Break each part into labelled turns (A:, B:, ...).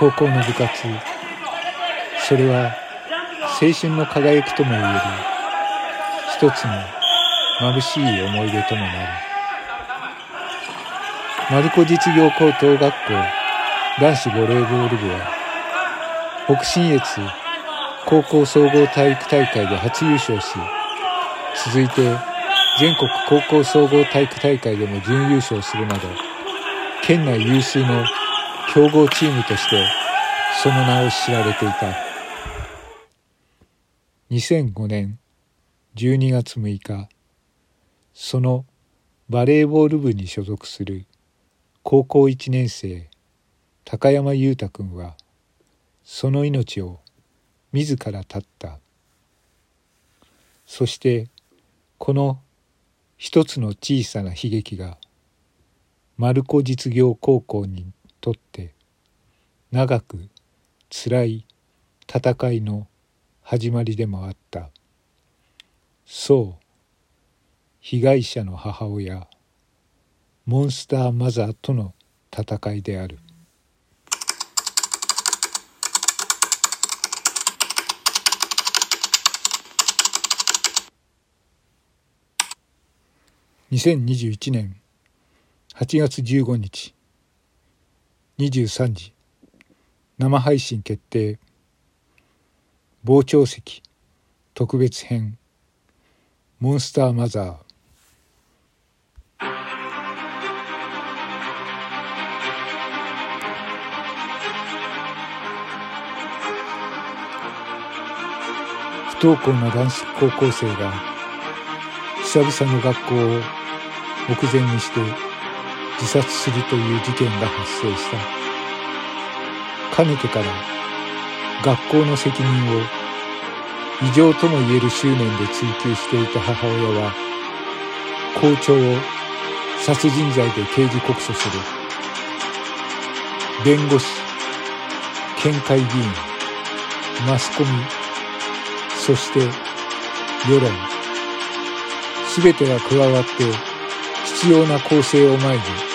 A: 高校の部活。それは青春の輝きともいえる。一つの眩しい思い出ともなる。丸子実業高等学校男子ボレーボール部は北信越高校総合体育大会で初優勝し続いて全国高校総合体育大会でも準優勝するなど県内有数の強豪チームとしてその名を知られていた。2005年12月6日そのバレーボール部に所属する高校1年生高山裕太君はその命を自ら絶った。そしてこの一つの小さな悲劇が丸子実業高校にとって長くつらい戦いの始まりでもあった。そう被害者の母親モンスターマザーとの戦いである。2021年8月15日。23時。生配信決定。傍聴席。特別編。モンスターマザー。不登校な男子高校生が久々の学校を目前にして自殺するという事件が発生した。かねてから学校の責任を異常ともいえる執念で追及していた母親は校長を殺人罪で刑事告訴する。弁護士県会議員マスコミそして世論。全てが加わって必要な構成を前に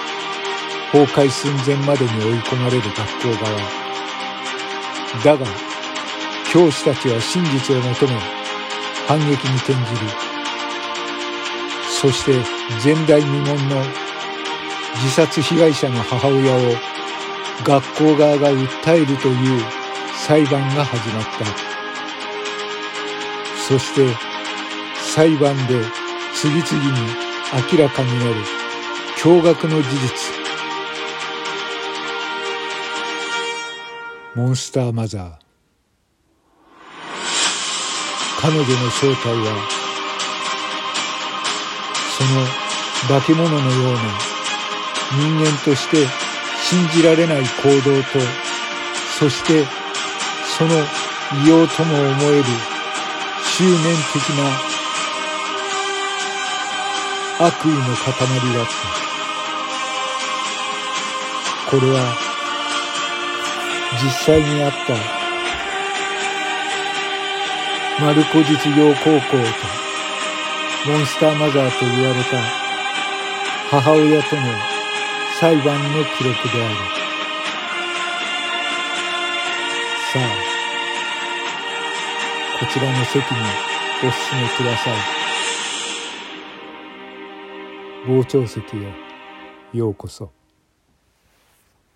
A: 崩壊寸前までに追い込まれる学校側。だが教師たちは真実を求め反撃に転じる。そして前代未聞の自殺被害者の母親を学校側が訴えるという裁判が始まった。そして裁判で次々に明らかになる驚愕の事実。モンスターマザー。彼女の正体はその化け物のような人間として信じられない行動とそしてその異様とも思える執念的な悪意の塊だった。これは実際にあった。丸子実業高校とモンスターマザーと言われた。母親との裁判の記録である。さあこちらの席にお進めください。傍聴席へようこそ。